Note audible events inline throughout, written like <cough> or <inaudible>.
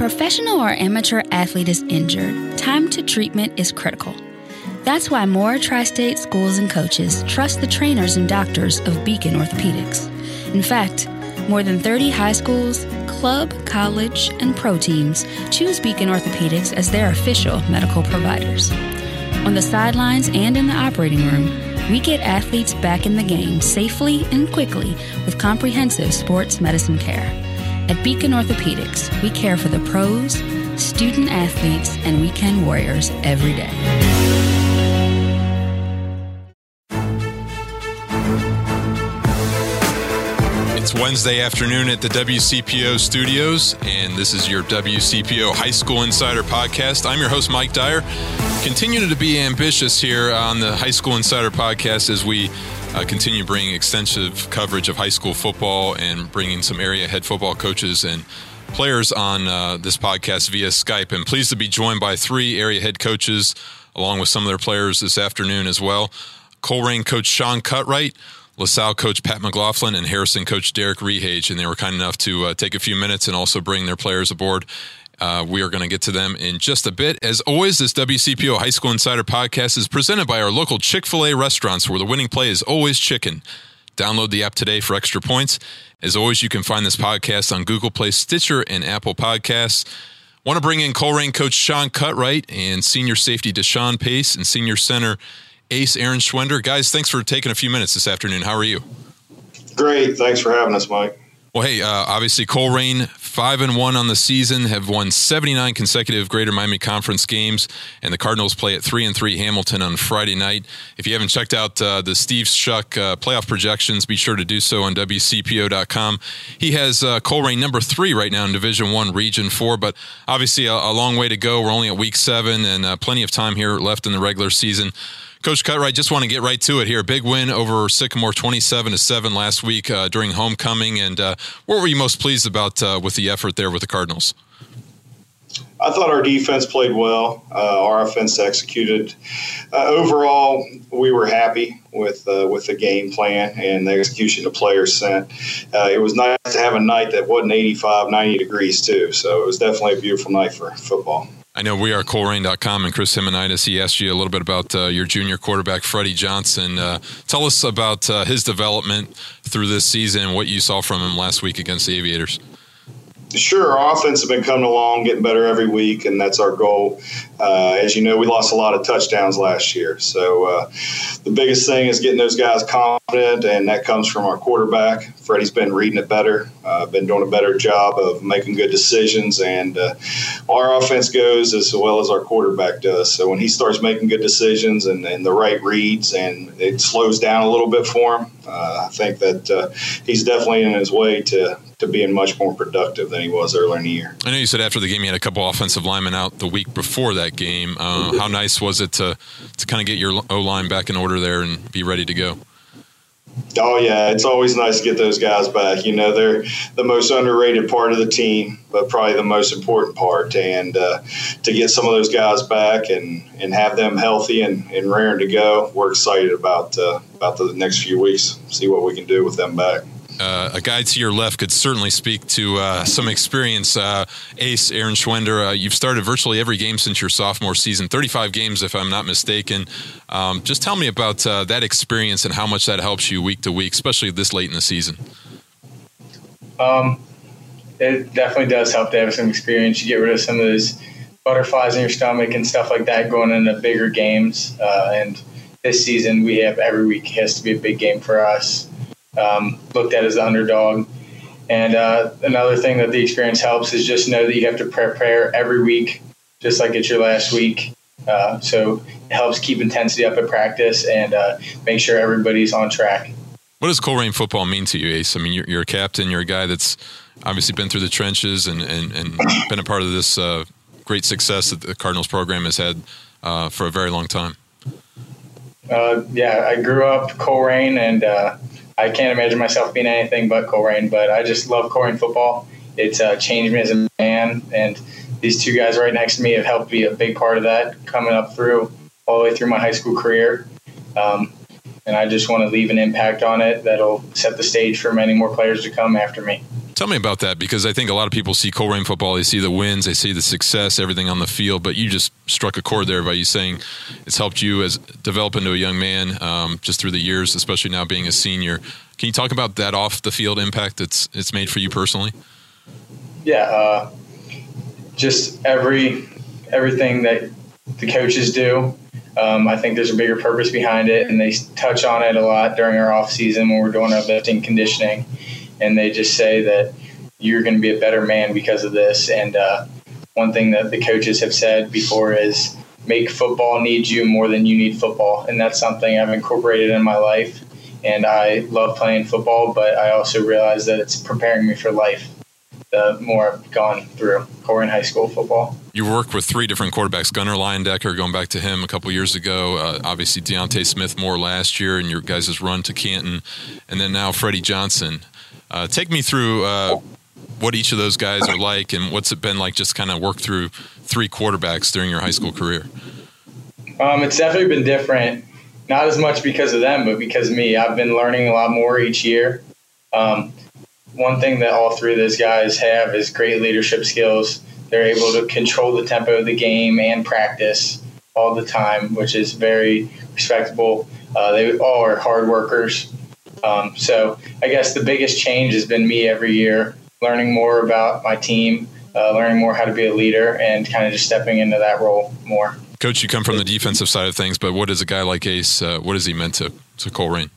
professional or amateur athlete is injured, time to treatment is critical. That's why more tri state schools and coaches trust the trainers and doctors of Beacon Orthopedics. In fact, more than 30 high schools, club, college, and pro teams choose Beacon Orthopedics as their official medical providers. On the sidelines and in the operating room, we get athletes back in the game safely and quickly with comprehensive sports medicine care. At Beacon Orthopedics, we care for the pros, student athletes, and weekend warriors every day. Wednesday afternoon at the WCPO studios, and this is your WCPO High School Insider podcast. I'm your host, Mike Dyer. Continuing to be ambitious here on the High School Insider podcast as we uh, continue bringing extensive coverage of high school football and bringing some area head football coaches and players on uh, this podcast via Skype. And pleased to be joined by three area head coaches, along with some of their players this afternoon as well. Colerain coach Shawn Cutright. LaSalle coach Pat McLaughlin and Harrison coach Derek Rehage, and they were kind enough to uh, take a few minutes and also bring their players aboard. Uh, we are going to get to them in just a bit. As always, this WCPO High School Insider podcast is presented by our local Chick fil A restaurants where the winning play is always chicken. Download the app today for extra points. As always, you can find this podcast on Google Play, Stitcher, and Apple Podcasts. Want to bring in Colerain coach Shawn Cutright and senior safety Deshawn Pace and senior center Ace Aaron Schwender. Guys, thanks for taking a few minutes this afternoon. How are you? Great. Thanks for having us, Mike. Well, hey, uh, obviously Colerain five and one on the season, have won 79 consecutive Greater Miami Conference games, and the Cardinals play at three and three Hamilton on Friday night. If you haven't checked out uh, the Steve Shuck uh, playoff projections, be sure to do so on WCPO.com. He has uh, Colerain number three right now in Division One, Region Four, but obviously a, a, long way to go. We're only at week seven, and uh, plenty of time here left in the regular season. Coach Cutright, just want to get right to it here. Big win over Sycamore, twenty-seven to seven last week uh, during homecoming. And uh, what were you most pleased about uh, with the effort there with the Cardinals? I thought our defense played well. Uh, our offense executed. Uh, overall, we were happy with uh, with the game plan and the execution the players sent. it was nice to have a night that wasn't 85, 90 degrees too. So it was definitely a beautiful night for football. I know we are Colerain.com and Chris Himonitis, he asked you a little bit about uh, your junior quarterback, Freddie Johnson. Uh, tell us about uh, his development through this season and what you saw from him last week against the Aviators. Sure, our offense has been coming along, getting better every week, and that's our goal. Uh, as you know, we lost a lot of touchdowns last year. So uh, the biggest thing is getting those guys confident, and that comes from our quarterback. Freddie's been reading it better, uh, been doing a better job of making good decisions, and uh, our offense goes as well as our quarterback does. So when he starts making good decisions and, and the right reads, and it slows down a little bit for him, uh, I think that uh, he's definitely in his way to to being much more productive than he was earlier in the year. I know you said after the game you had a couple offensive linemen out the week before that game. Uh, how nice was it to to kind of get your O line back in order there and be ready to go? Oh yeah, it's always nice to get those guys back. You know, they're the most underrated part of the team, but probably the most important part. And uh, to get some of those guys back and, and have them healthy and, and raring to go, we're excited about uh, about the next few weeks. See what we can do with them back uh, a guy to your left could certainly speak to uh, some experience. Uh, Ace, Aaron Schwender, uh, you've started virtually every game since your sophomore season, 35 games, if I'm not mistaken. Um, just tell me about uh, that experience and how much that helps you week to week, especially this late in the season. Um, it definitely does help to have some experience. You get rid of some of those butterflies in your stomach and stuff like that going into bigger games. Uh, and this season, we have every week has to be a big game for us um, looked at as the underdog. And uh, another thing that the experience helps is just know that you have to prepare every week, just like it's your last week. Uh, so it helps keep intensity up at practice and uh, make sure everybody's on track. What does Colerain football mean to you, Ace? I mean, you're, you're, a captain. You're a guy that's obviously been through the trenches and, and, and been a part of this uh, great success that the Cardinals program has had uh, for a very long time. Uh, yeah, I grew up Colerain and I can't imagine myself being anything but Colerain, but I just love Colerain football. It's uh, changed me as a man, and these two guys right next to me have helped be a big part of that coming up through all the way through my high school career. Um, and I just want to leave an impact on it that'll set the stage for many more players to come after me Tell me about that because I think a lot of people see Colerain football, they see the wins, they see the success, everything on the field, but you just struck a chord there by you saying it's helped you as develop into a young man um, just through the years, especially now being a senior. Can you talk about that off the field impact that's it's made for you personally? Yeah, uh, just every everything that the coaches do. Um, I think there's a bigger purpose behind it, and they touch on it a lot during our off season when we're doing our lifting conditioning and they just say that you're going to be a better man because of this. And uh, one thing that the coaches have said before is make football need you more than you need football, and that's something I've incorporated in my life. And I love playing football, but I also realize that it's preparing me for life. The more I've gone through Colerain High School football. You worked with three different quarterbacks: Gunnar Leyendecker, going back to him a couple years ago. Uh, obviously, Deontay Smith more last year, and your guys' run to Canton, and then now Freddie Johnson. Uh, take me through uh, what each of those guys are like, and what's it been like just kind of work through three quarterbacks during your high school career. Um, it's definitely been different. Not as much because of them, but because of me. I've been learning a lot more each year. Um, one thing that all three of those guys have is great leadership skills. They're able to control the tempo of the game and practice all the time, which is very respectable. Uh, they all are hard workers. Um, so I guess the biggest change has been me every year learning more about my team, uh, learning more how to be a leader, and kind of just stepping into that role more. Coach, you come from the defensive side of things, but what is a guy like Ace? Uh, what has he meant to to Colerain?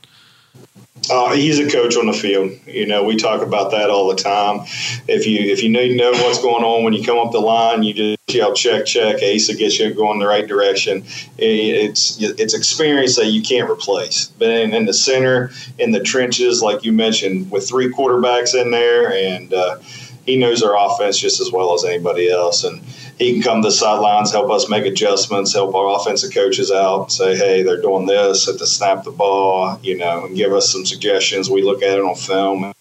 Uh, he's a coach on the field. You know, we talk about that all the time. If you if you need to know what's going on when you come up the line, you just yell check check. Asa gets you going the right direction. It's it's experience that you can't replace. But in, in the center, in the trenches, like you mentioned, with three quarterbacks in there, and uh, he knows our offense just as well as anybody else, and he can come to the sidelines, help us make adjustments, help our offensive coaches out, say, hey, they're doing this at the snap the ball, you know, and give us some suggestions. We look at it on film.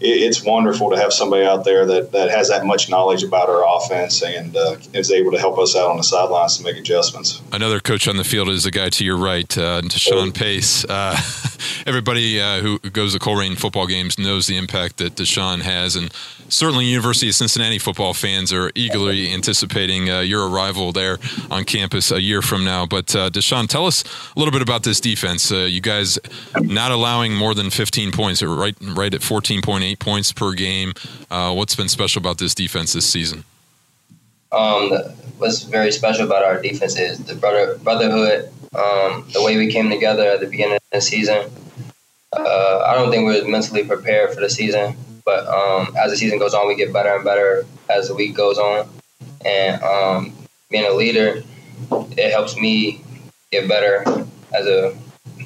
It's wonderful to have somebody out there that, that has that much knowledge about our offense and uh, is able to help us out on the sidelines to make adjustments. Another coach on the field is the guy to your right, uh, Deshawn. Pace. Uh, <laughs> everybody uh, who goes to Colerain football games knows the impact that Deshawn has, and certainly University of Cincinnati football fans are eagerly anticipating uh, your arrival there on campus a year from now. But uh, Deshawn, tell us a little bit about this defense. Uh, you guys not allowing more than 15 points, right, right at 14.8 points per game. Uh, what's been special about this defense this season? Um, what's very special about our defense is the brother brotherhood, um, the way we came together at the beginning of the season. Uh, I don't think we're mentally prepared for the season. But um, as the season goes on, we get better and better as the week goes on. And um, being a leader, it helps me get better as a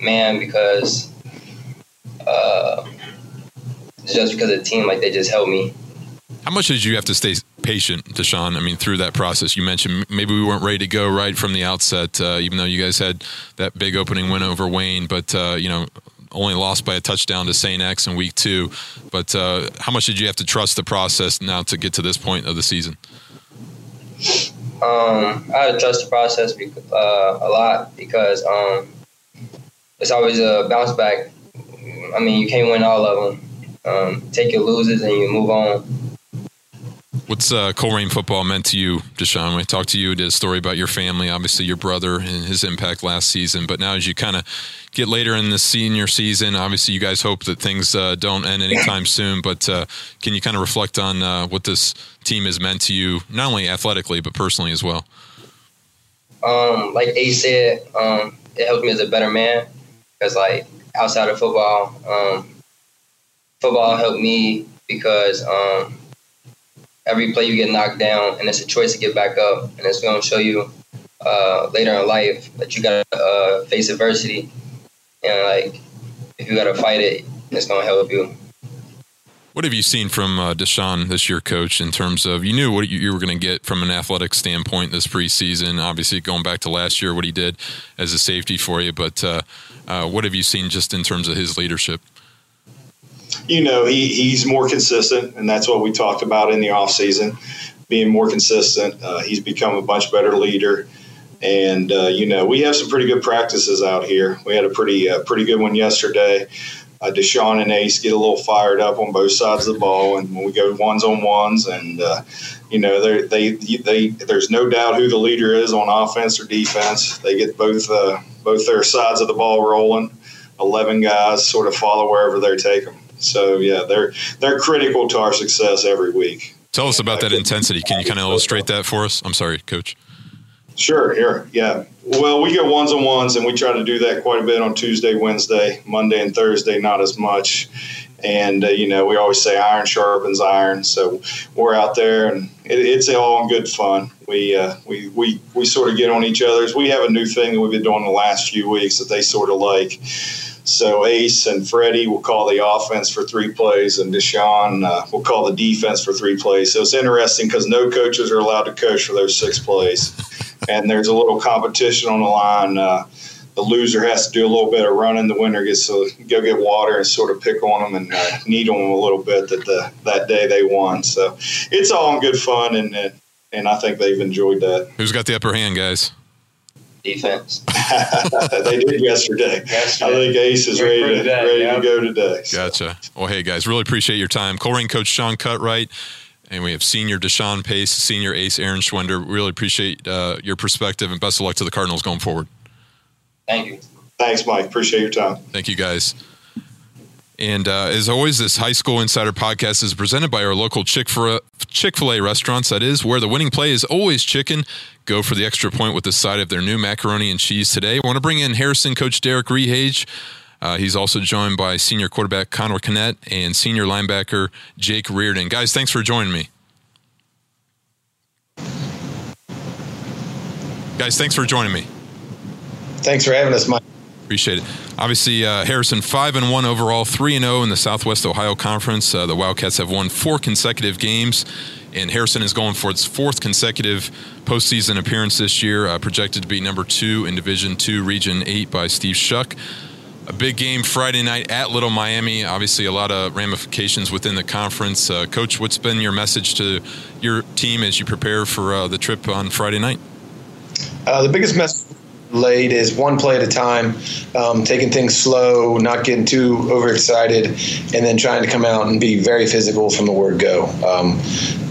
man because uh, just because of the team, like they just help me. How much did you have to stay patient, Deshawn? I mean, through that process, you mentioned maybe we weren't ready to go right from the outset, uh, even though you guys had that big opening win over Wayne. But uh, you know, only lost by a touchdown to St. X in week two. But uh, how much did you have to trust the process now to get to this point of the season? Um, I had to trust the process uh, a lot because um, it's always a bounce back. I mean, you can't win all of them. Um, take your losers and you move on. What's uh, Colerain football meant to you, Deshawn? We talked to you, did a story about your family, obviously your brother and his impact last season. But now, as you kind of get later in the senior season, obviously you guys hope that things uh, don't end anytime <laughs> soon. But uh, can you kind of reflect on uh, what this team has meant to you, not only athletically but personally as well? Um, like Ace said, um, it helped me as a better man because, like, outside of football, um, football helped me because um, every play you get knocked down, and it's a choice to get back up, and it's going to show you uh, later in life that you got to uh, face adversity, and like if you got to fight it, it's going to help you. What have you seen from uh, Deshawn this year, coach, in terms of you knew what you were going to get from an athletic standpoint this preseason? Obviously, going back to last year, what he did as a safety for you, but uh, uh, what have you seen just in terms of his leadership? You know, he, he's more consistent, and that's what we talked about in the off season, being more consistent. Uh, he's become a much better leader. And uh, you know we have some pretty good practices out here. We had a pretty uh, pretty good one yesterday. uh, Deshawn and Ace get a little fired up on both sides of the ball, and when we go ones on ones, and uh, you know they they there's no doubt who the leader is on offense or defense. They get both uh, both their sides of the ball rolling. Eleven guys sort of follow wherever they take them. So yeah, they're they're critical to our success every week. Tell us about that intensity. Can you kind of illustrate that for us? I'm sorry, Coach. Sure, here, yeah. Well, we get ones on ones, and we try to do that quite a bit on Tuesday, Wednesday, Monday, and Thursday. Not as much, and uh, you know we always say iron sharpens iron. So we're out there, and it, it's all in good fun. We uh, we we we sort of get on each other's. We have a new thing that we've been doing the last few weeks that they sort of like. So Ace and Freddie will call the offense for three plays, and Deshawn uh, will call the defense for three plays. So it's interesting because no coaches are allowed to coach for those six plays, and there's a little competition on the line. Uh, the loser has to do a little bit of running. The winner gets to go get water and sort of pick on them and uh, needle them a little bit that the that day they won. So it's all in good fun, and and I think they've enjoyed that. Who's got the upper hand, guys? Defense. <laughs> they did yesterday. yesterday. I think Ace is ready, to, ready to go today. So. Gotcha. Well, hey, guys, really appreciate your time. Colerain coach Shawn Cutright, and we have senior Deshawn Pace, senior ace Aaron Schwender. Really appreciate uh, your perspective, and best of luck to the Cardinals going forward. Thank you. Thanks, Mike. Appreciate your time. Thank you, guys. And uh, as always, this High School Insider podcast is presented by our local Chick fil A restaurants. That is where the winning play is always chicken. Go for the extra point with the side of their new macaroni and cheese today. I want to bring in Harrison coach Derek Rehage. Uh, he's also joined by senior quarterback Connor Kinnett and senior linebacker Jake Reardon. Guys, thanks for joining me. Guys, thanks for joining me. Thanks for having us, Mike. Appreciate it. Obviously, uh, Harrison five and one overall, three and zero oh in the Southwest Ohio Conference. Uh, the Wildcats have won four consecutive games, and Harrison is going for its fourth consecutive postseason appearance this year. Uh, projected to be number two in Division Two, Region Eight by Steve Shuck. A big game Friday night at Little Miami. Obviously, a lot of ramifications within the conference. Uh, Coach, what's been your message to your team as you prepare for uh, the trip on Friday night? Uh, the biggest message laid is one play at a time, um, taking things slow, not getting too overexcited, and then trying to come out and be very physical from the word go. Um,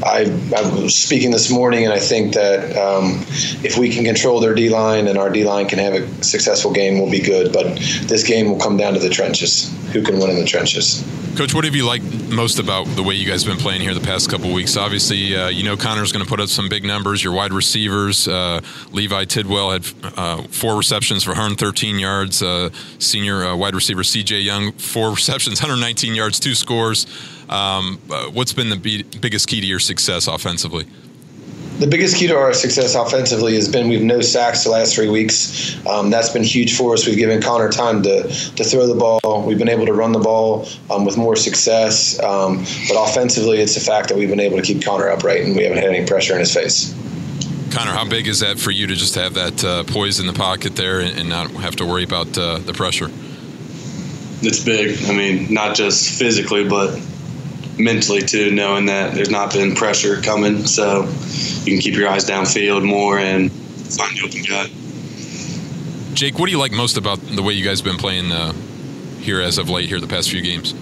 I, I, was speaking this morning, and I think that um, if we can control their D line and our D line can have a successful game, we'll be good. But this game will come down to the trenches. Who can win in the trenches? Coach, what have you liked most about the way you guys have been playing here the past couple weeks? Obviously, uh, you know Connor's going to put up some big numbers. Your wide receivers, uh, Levi Tidwell had uh, four receptions for 113 yards. Uh, senior uh, wide receiver C.J. Young, four <laughs> receptions, 119 yards, two scores. Um, uh, what's been the biggest key to your success offensively? the biggest key to our success offensively has been we've no sacks the last three weeks. Um, that's been huge for us. We've given Connor time to to throw the ball. We've been able to run the ball um, with more success. Um, but offensively, it's the fact that we've been able to keep Connor upright and we haven't had any pressure in his face. Connor, how big is that for you to just have that uh, poise in the pocket there and, and not have to worry about uh, the pressure? It's big. I mean, not just physically, but mentally too, knowing that there's not been pressure coming, so you can keep your eyes downfield more and find the open guy. Jake, what do you like most about the way you guys have been playing uh, here as of late here the past few games?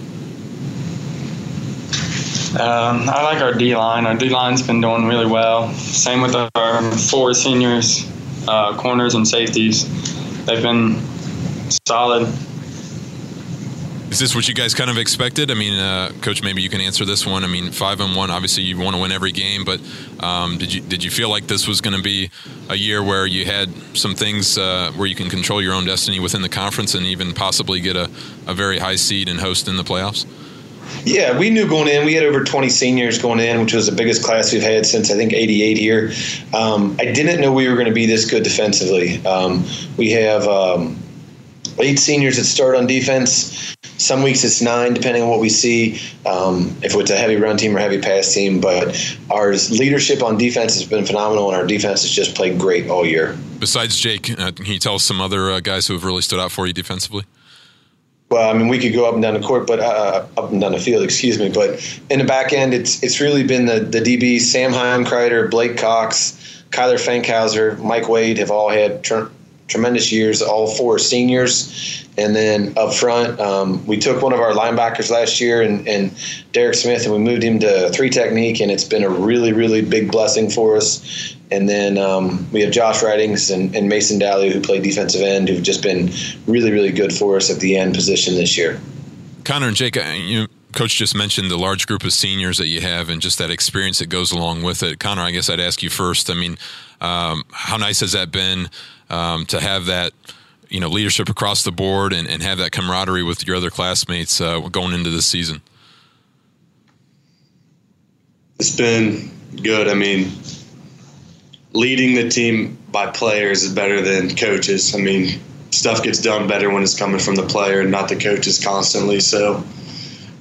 Um, I like our D line. Our D line's been doing really well. Same with our four seniors, uh, corners and safeties. They've been solid. Is this what you guys kind of expected? I mean, uh, coach, maybe you can answer this one. I mean, five and one. Obviously, you want to win every game, but um, did you did you feel like this was going to be a year where you had some things uh, where you can control your own destiny within the conference and even possibly get a, a very high seed and host in the playoffs? Yeah, we knew going in. We had over 20 seniors going in, which was the biggest class we've had since I think 88 here. Um, I didn't know we were going to be this good defensively. Um, we have um, eight seniors that start on defense. Some weeks it's nine, depending on what we see, um, if it's a heavy run team or heavy pass team. But our leadership on defense has been phenomenal, and our defense has just played great all year. Besides Jake, uh, can you tell us some other uh, guys who have really stood out for you defensively? Well, I mean, we could go up and down the court, but uh, up and down the field, excuse me. But in the back end, it's it's really been the the DB Sam Heinkreider, Blake Cox, Kyler Fankhauser, Mike Wade have all had tremendous years, all four seniors. And then up front, um, we took one of our linebackers last year and, and Derek Smith, and we moved him to three technique, and it's been a really, really big blessing for us. And then um, we have Josh Writings and, and Mason Daly, who play defensive end, who've just been really, really good for us at the end position this year. Connor and Jake, uh, you, Coach just mentioned the large group of seniors that you have and just that experience that goes along with it. Connor, I guess I'd ask you first. I mean, um, how nice has that been um, to have that? You know, leadership across the board and, and have that camaraderie with your other classmates uh, going into this season. It's been good. I mean, leading the team by players is better than coaches. I mean, stuff gets done better when it's coming from the player and not the coaches constantly. So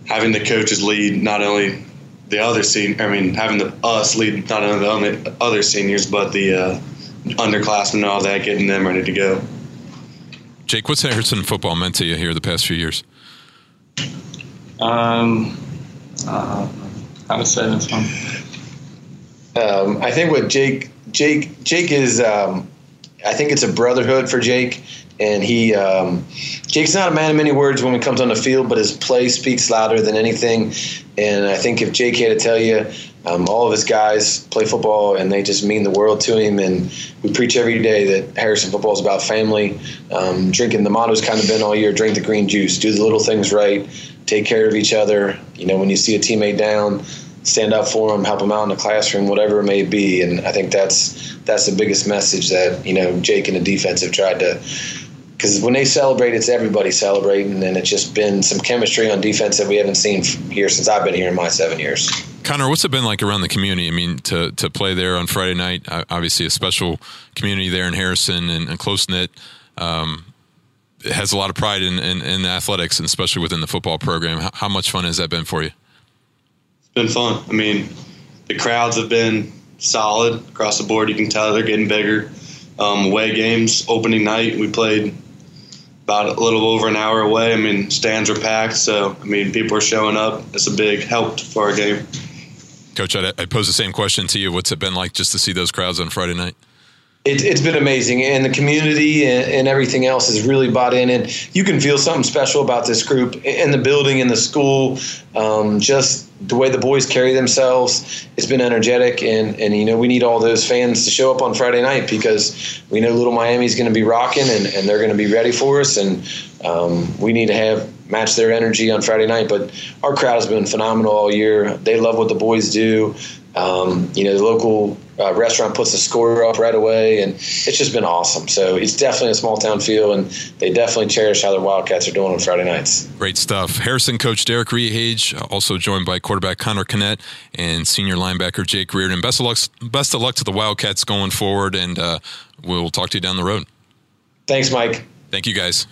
having the coaches lead not only the other senior, I mean, having the us lead not only the other seniors but the uh, underclassmen and all that, getting them ready to go. Jake, what's Harrison football meant to you here the past few years? Um, uh, how to say this one? Um, I think what Jake Jake Jake is um, I think it's a brotherhood for Jake and he um, Jake's not a man of many words when he comes on the field, but his play speaks louder than anything. And I think if Jake had to tell you, um, all of his guys play football and they just mean the world to him. And we preach every day that Harrison football is about family. Um, drinking the motto's kind of been all year: drink the green juice, do the little things right, take care of each other. You know, when you see a teammate down, stand up for them, help them out in the classroom, whatever it may be. And I think that's that's the biggest message that you know Jake and the defense have tried to because when they celebrate, it's everybody celebrating, and it's just been some chemistry on defense that we haven't seen here since I've been here in my seven years. Connor, what's it been like around the community? I mean, to to play there on Friday night, obviously a special community there in Harrison and, and close knit. Um, it has a lot of pride in, in, in, athletics, and especially within the football program. How, how much fun has that been for you? It's been fun. I mean, the crowds have been solid across the board. You can tell they're getting bigger. Um, away games, opening night, we played about a little over an hour away. I mean, stands are packed, so I mean, people are showing up. It's a big help for our game. Coach, I, I pose the same question to you. What's it been like just to see those crowds on Friday night? It, has been amazing, and the community and, and, everything else has really bought in. And you can feel something special about this group in the building, in the school. Um, just the way the boys carry themselves, it's been energetic, and and you know we need all those fans to show up on Friday night because we know Little Miami is going to be rocking, and, and they're going to be ready for us, and um, we need to have match their energy on Friday night. But our crowd has been phenomenal all year. They love what the boys do. Um, you know, the local uh, restaurant puts the score up right away, and it's just been awesome. So it's definitely a small town feel, and they definitely cherish how their Wildcats are doing on Friday nights. Great stuff. Harrison coach Derek Rehage, also joined by quarterback Connor Kinnett and senior linebacker Jake Reardon. Best of luck, best of luck to the Wildcats going forward, and uh, we'll talk to you down the road. Thanks, Mike. Thank you, guys.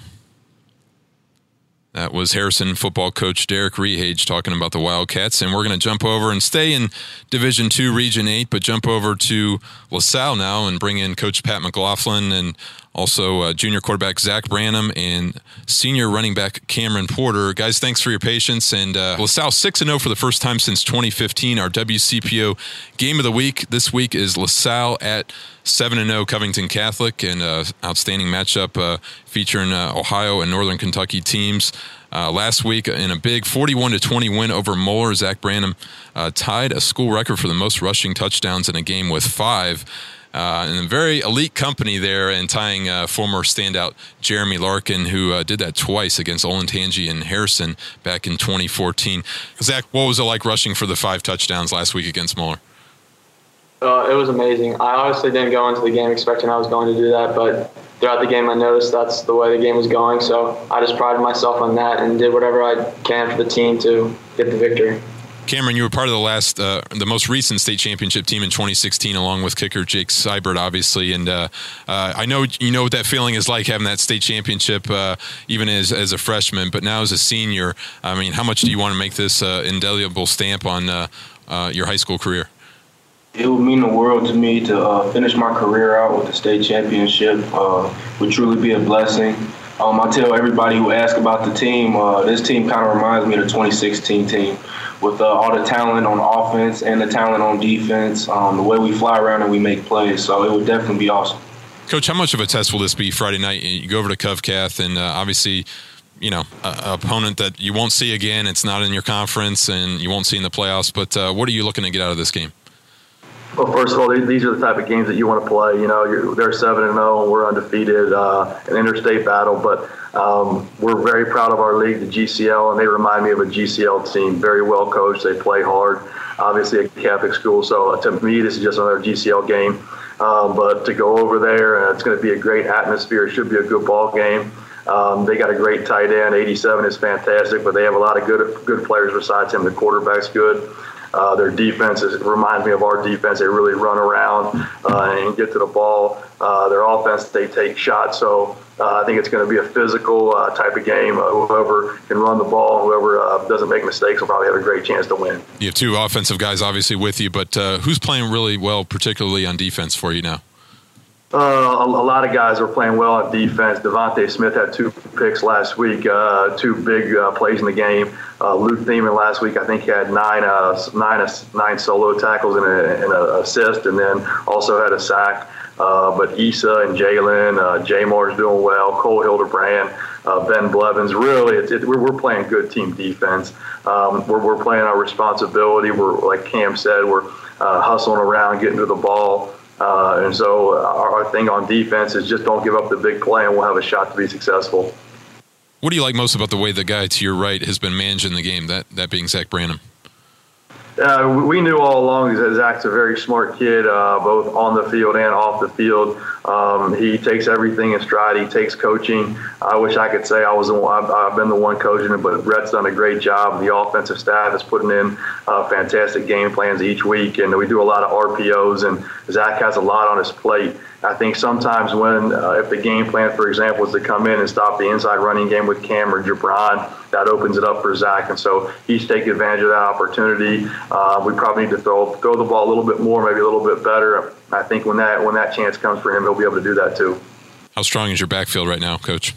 That was Harrison football coach Derek Rehage talking about the Wildcats, and we're going to jump over and stay in Division Two, Region Eight, but jump over to LaSalle now and bring in Coach Pat McLaughlin and also uh, junior quarterback Zach Branham and senior running back Cameron Porter. Guys, thanks for your patience. And uh, LaSalle 6 0 for the first time since 2015. Our WCPO game of the week this week is LaSalle at 7 0 Covington Catholic, and uh, outstanding matchup uh, featuring uh, Ohio and Northern Kentucky teams. Uh, last week, in a big 41 to 20 win over Moeller, Zach Branham uh, tied a school record for the most rushing touchdowns in a game with five uh, and a very elite company there, and tying uh, former standout Jeremy Larkin, who uh, did that twice against Olentangy and Harrison back in 2014. Zach, what was it like rushing for the five touchdowns last week against Moeller? Uh, it was amazing. I honestly didn't go into the game expecting I was going to do that, but throughout the game, I noticed that's the way the game was going. So I just prided myself on that and did whatever I can for the team to get the victory. Cameron, you were part of the last, uh, the most recent state championship team in 2016, along with kicker Jake Seibert, obviously. And uh, uh, I know you know what that feeling is like having that state championship, uh, even as as a freshman. But now as a senior, I mean, how much do you want to make this uh, indelible stamp on uh, your high school career? It would mean the world to me to finish my career out with the state championship. would truly be a blessing. Um, I tell everybody who asks about the team, this team kind of reminds me of the 2016 team with uh, all the talent on offense and the talent on defense, um, the way we fly around and we make plays. So it would definitely be awesome. Coach, how much of a test will this be Friday night? You go over to Covcath, and uh, obviously, you know, a, opponent that you won't see again. It's not in your conference, and you won't see in the playoffs. But uh, what are you looking to get out of this game? Well, first of all, these are the type of games that you want to play. You know, they're seven and zero, and we're undefeated. Uh, an interstate battle, but um, we're very proud of our league, the GCL, and they remind me of a GCL team. Very well coached. They play hard. Obviously, a Catholic school, so uh, to me, this is just another GCL game. Um, but to go over there, and it's going to be a great atmosphere. It should be a good ball game. Um, they got a great tight end. 87 is fantastic, but they have a lot of good good players besides him. The quarterback's good. Uh, their defense is, reminds me of our defense. They really run around uh, and get to the ball. Uh, their offense, they take shots. So uh, I think it's going to be a physical uh, type of game. Uh, whoever can run the ball, whoever doesn't make mistakes, will probably have a great chance to win. You have two offensive guys, obviously, with you, but who's playing really well, particularly on defense for you now? Uh, a, a, lot of guys are playing well on defense. DeVonta Smith had two picks last week, uh, two big uh, plays in the game. Uh, Luke Thiemann last week, I think, he had nine, uh, nine, nine solo tackles and, a, and an assist, and then also had a sack. Uh, but Issa and Jalen, uh, Jay Moore's doing well. Cole Hildebrand, Ben Blevins. Really, it, we're, we're, playing good team defense. Um, we're, we're playing our responsibility. We're like Cam said, we're hustling around, getting to the ball. Uh, and so our, our, thing on defense is just don't give up the big play, and we'll have a shot to be successful. What do you like most about the way the guy to your right has been managing the game? That that being Zach Branham. Uh, we knew all along that Zach's a very smart kid, uh, both on the field and off the field. Um, he takes everything in stride. He takes coaching. I wish I could say I was the one, I've, been the one coaching him, but Rhett's done a great job. The offensive staff is putting in uh, fantastic game plans each week, and we do a lot of RPOs. And Zach has a lot on his plate. I think sometimes when, uh, if the game plan, for example, is to come in and stop the inside running game with Cam or Jabron, that opens it up for Zach. And so he's taking advantage of that opportunity. Uh, we probably need to throw throw the ball a little bit more, maybe a little bit better. I think when that when that chance comes for him, he'll be able to do that too. How strong is your backfield right now, Coach?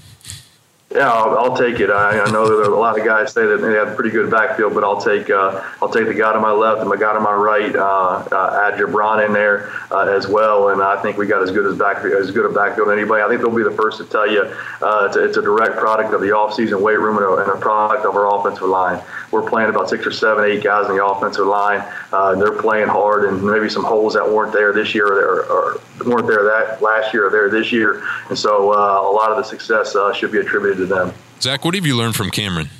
Yeah, I'll, I'll take it. I, I, know that a lot of guys say that they have a pretty good backfield, but I'll take uh, I'll take the guy to my left and the guy to my right. Uh, uh, add Jabron in there uh, as well, and I think we got as good as back as good a backfield as anybody. I think they'll be the first to tell you uh, it's, a, it's, a, direct product of the offseason weight room and a, and a, product of our offensive line. We're playing about six or seven, eight guys in the offensive line. Uh, they're playing hard, and maybe some holes that weren't there this year or, or weren't there that last year or there this year, and so a lot of the success should be attributed to them. Zach, what have you learned from Cameron?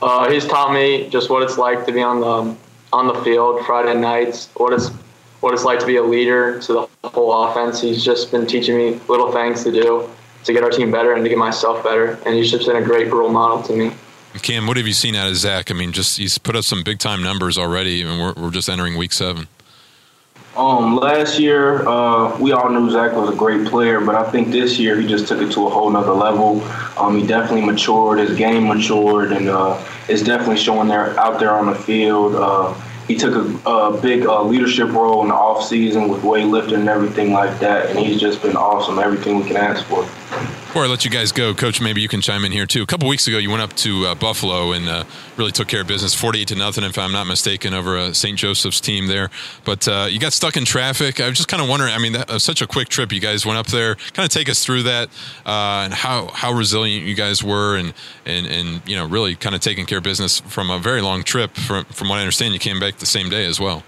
Uh, he's taught me just what it's like to be on the on the field Friday nights. What it's what it's like to be a leader to the whole offense. He's just been teaching me little things to do to get our team better and to get myself better. And he's just been a great role model to me. Cam, what have you seen out of Zach? I mean, just he's put up some big time numbers already, and we're we're just entering week seven. Um, last year, uh, we all knew Zach was a great player, but I think this year he just took it to a whole nother level. Um, he definitely matured, his game matured, and uh, it's definitely showing there out there on the field. Uh, he took a, a big uh, leadership role in the off season with weightlifting and everything like that, and he's just been awesome. Everything we can ask for. Before I let you guys go, Coach, maybe you can chime in here too. A couple weeks ago, you went up to uh, Buffalo and uh, really took care of business, forty-eight to nothing, if I'm not mistaken, over a St. Joseph's team there. But uh, you got stuck in traffic. I was just kind of wondering. I mean, that was such a quick trip. You guys went up there. Kind of take us through that uh, and how how resilient you guys were, and and and you know, really kind of taking care of business from a very long trip. From from what I understand, you came back the same day as well.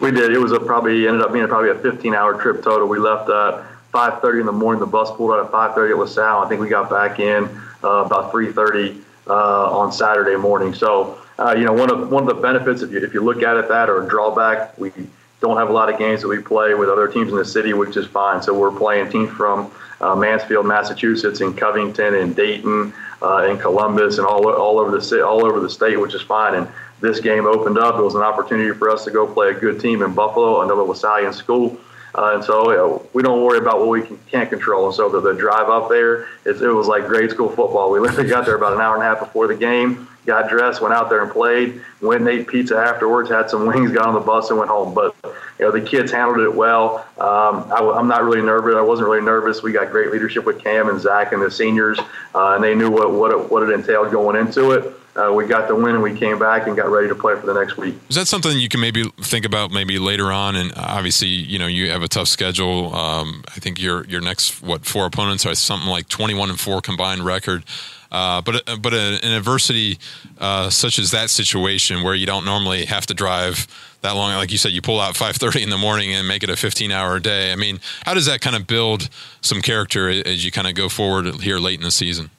We did. It was a probably ended up being probably a 15-hour trip total. We left. Uh, 5:30 in the morning. The bus pulled out at 5:30 at LaSalle. I think we got back in uh, about 3:30 uh, on Saturday morning. So uh, you know, one of one of the benefits if you if you look at it that or drawback, we don't have a lot of games that we play with other teams in the city, which is fine. So we're playing teams from uh, Mansfield, Massachusetts, and Covington, and Dayton, uh, and Columbus, and all all over the city, all over the state, which is fine. And this game opened up. It was an opportunity for us to go play a good team in Buffalo, another LaSallian school. Uh, and so you know, we don't worry about what we can, can't control. And so the, the drive up there, it, it was like grade school football. We <laughs> literally got there about an hour and a half before the game, got dressed, went out there and played, went and ate pizza afterwards, had some <laughs> wings, got on the bus and went home. But you know the kids handled it well. Um, I, am not really nervous. I wasn't really nervous. We got great leadership with Cam and Zach and the seniors, uh, and they knew what what it, what it entailed going into it. Uh, we got the win and we came back and got ready to play for the next week. Is that something you can maybe think about maybe later on? And obviously, you know, you have a tough schedule. Um, I think your your next what four opponents are something like twenty one and four combined record. Uh, but but an adversity uh, such as that situation where you don't normally have to drive that long, like you said, you pull out five thirty in the morning and make it a fifteen hour day. I mean, how does that kind of build some character as you kind of go forward here late in the season?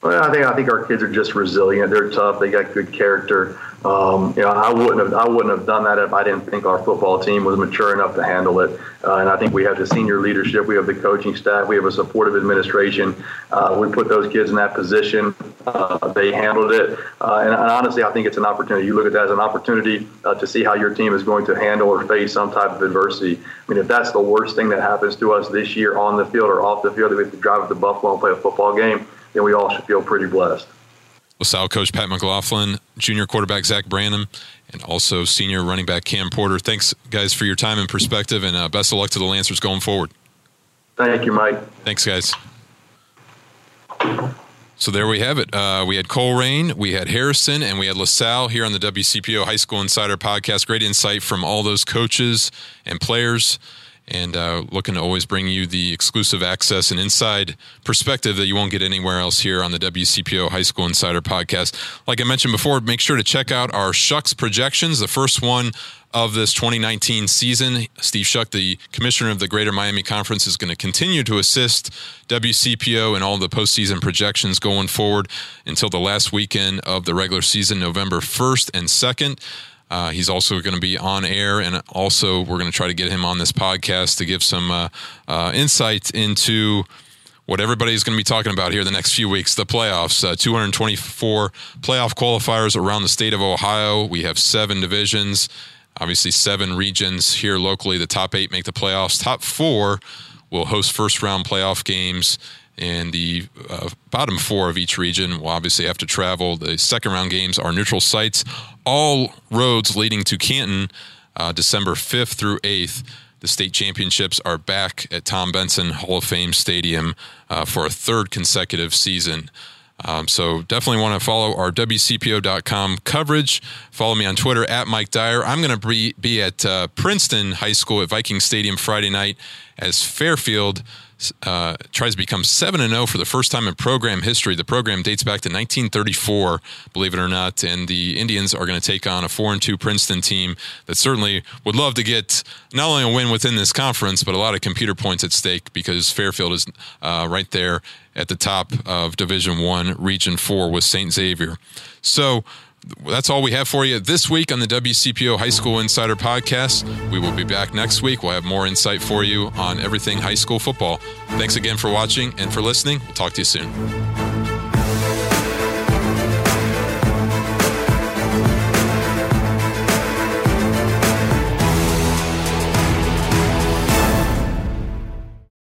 Well, I think I think our kids are just resilient. They're tough. They got good character. Um, you know, I wouldn't have I wouldn't have done that if I didn't think our football team was mature enough to handle it. Uh, and I think we have the senior leadership, we have the coaching staff, we have a supportive administration. Uh, we put those kids in that position. Uh, they handled it, uh, and, and, honestly, I think it's an opportunity. You look at that as an opportunity uh, to see how your team is going to handle or face some type of adversity. I mean, if that's the worst thing that happens to us this year on the field or off the field, that we have to drive up to Buffalo and play a football game then we all should feel pretty blessed. LaSalle coach Pat McLaughlin, junior quarterback Zach Branham, and also senior running back Cam Porter. Thanks, guys, for your time and perspective, and uh, best of luck to the Lancers going forward. Thank you, Mike. Thanks, guys. So there we have it. Uh, we had Colerain, we had Harrison, and we had LaSalle here on the WCPO High School Insider podcast. Great insight from all those coaches and players and uh, looking to always bring you the exclusive access and inside perspective that you won't get anywhere else here on the WCPO High School Insider podcast. Like I mentioned before, make sure to check out our Shucks projections. The first one of this 2019 season. Steve Shuck, the commissioner of the Greater Miami Conference, is going to continue to assist WCPO in all the postseason projections going forward until the last weekend of the regular season, November 1st and 2nd. Uh, he's also going to be on air, and also we're going to try to get him on this podcast to give some uh, uh, insight into what everybody's going to be talking about here the next few weeks the playoffs. Uh, 224 playoff qualifiers around the state of Ohio. We have seven divisions, obviously, seven regions here locally. The top eight make the playoffs, top four will host first round playoff games and the uh, bottom four of each region will obviously have to travel. The second round games are neutral sites, all roads leading to Canton, uh, December 5th through 8th. The state championships are back at Tom Benson Hall of Fame Stadium uh, for a third consecutive season. Um, so definitely want to follow our WCPO.com coverage. Follow me on Twitter at Mike Dyer. I'm going to be, be at uh, Princeton High School at Viking Stadium Friday night as Fairfield uh, tries to become 7 and 0 for the first time in program history. The program dates back to 1934, believe it or not. And the Indians are going to take on a 4 and 2 Princeton team that certainly would love to get not only a win within this conference, but a lot of computer points at stake because Fairfield is uh, right there at the top of Division One, Region 4 with St. Xavier. So, that's all we have for you this week on the WCPO High School Insider Podcast. We will be back next week. We'll have more insight for you on everything high school football. Thanks again for watching and for listening. We'll talk to you soon.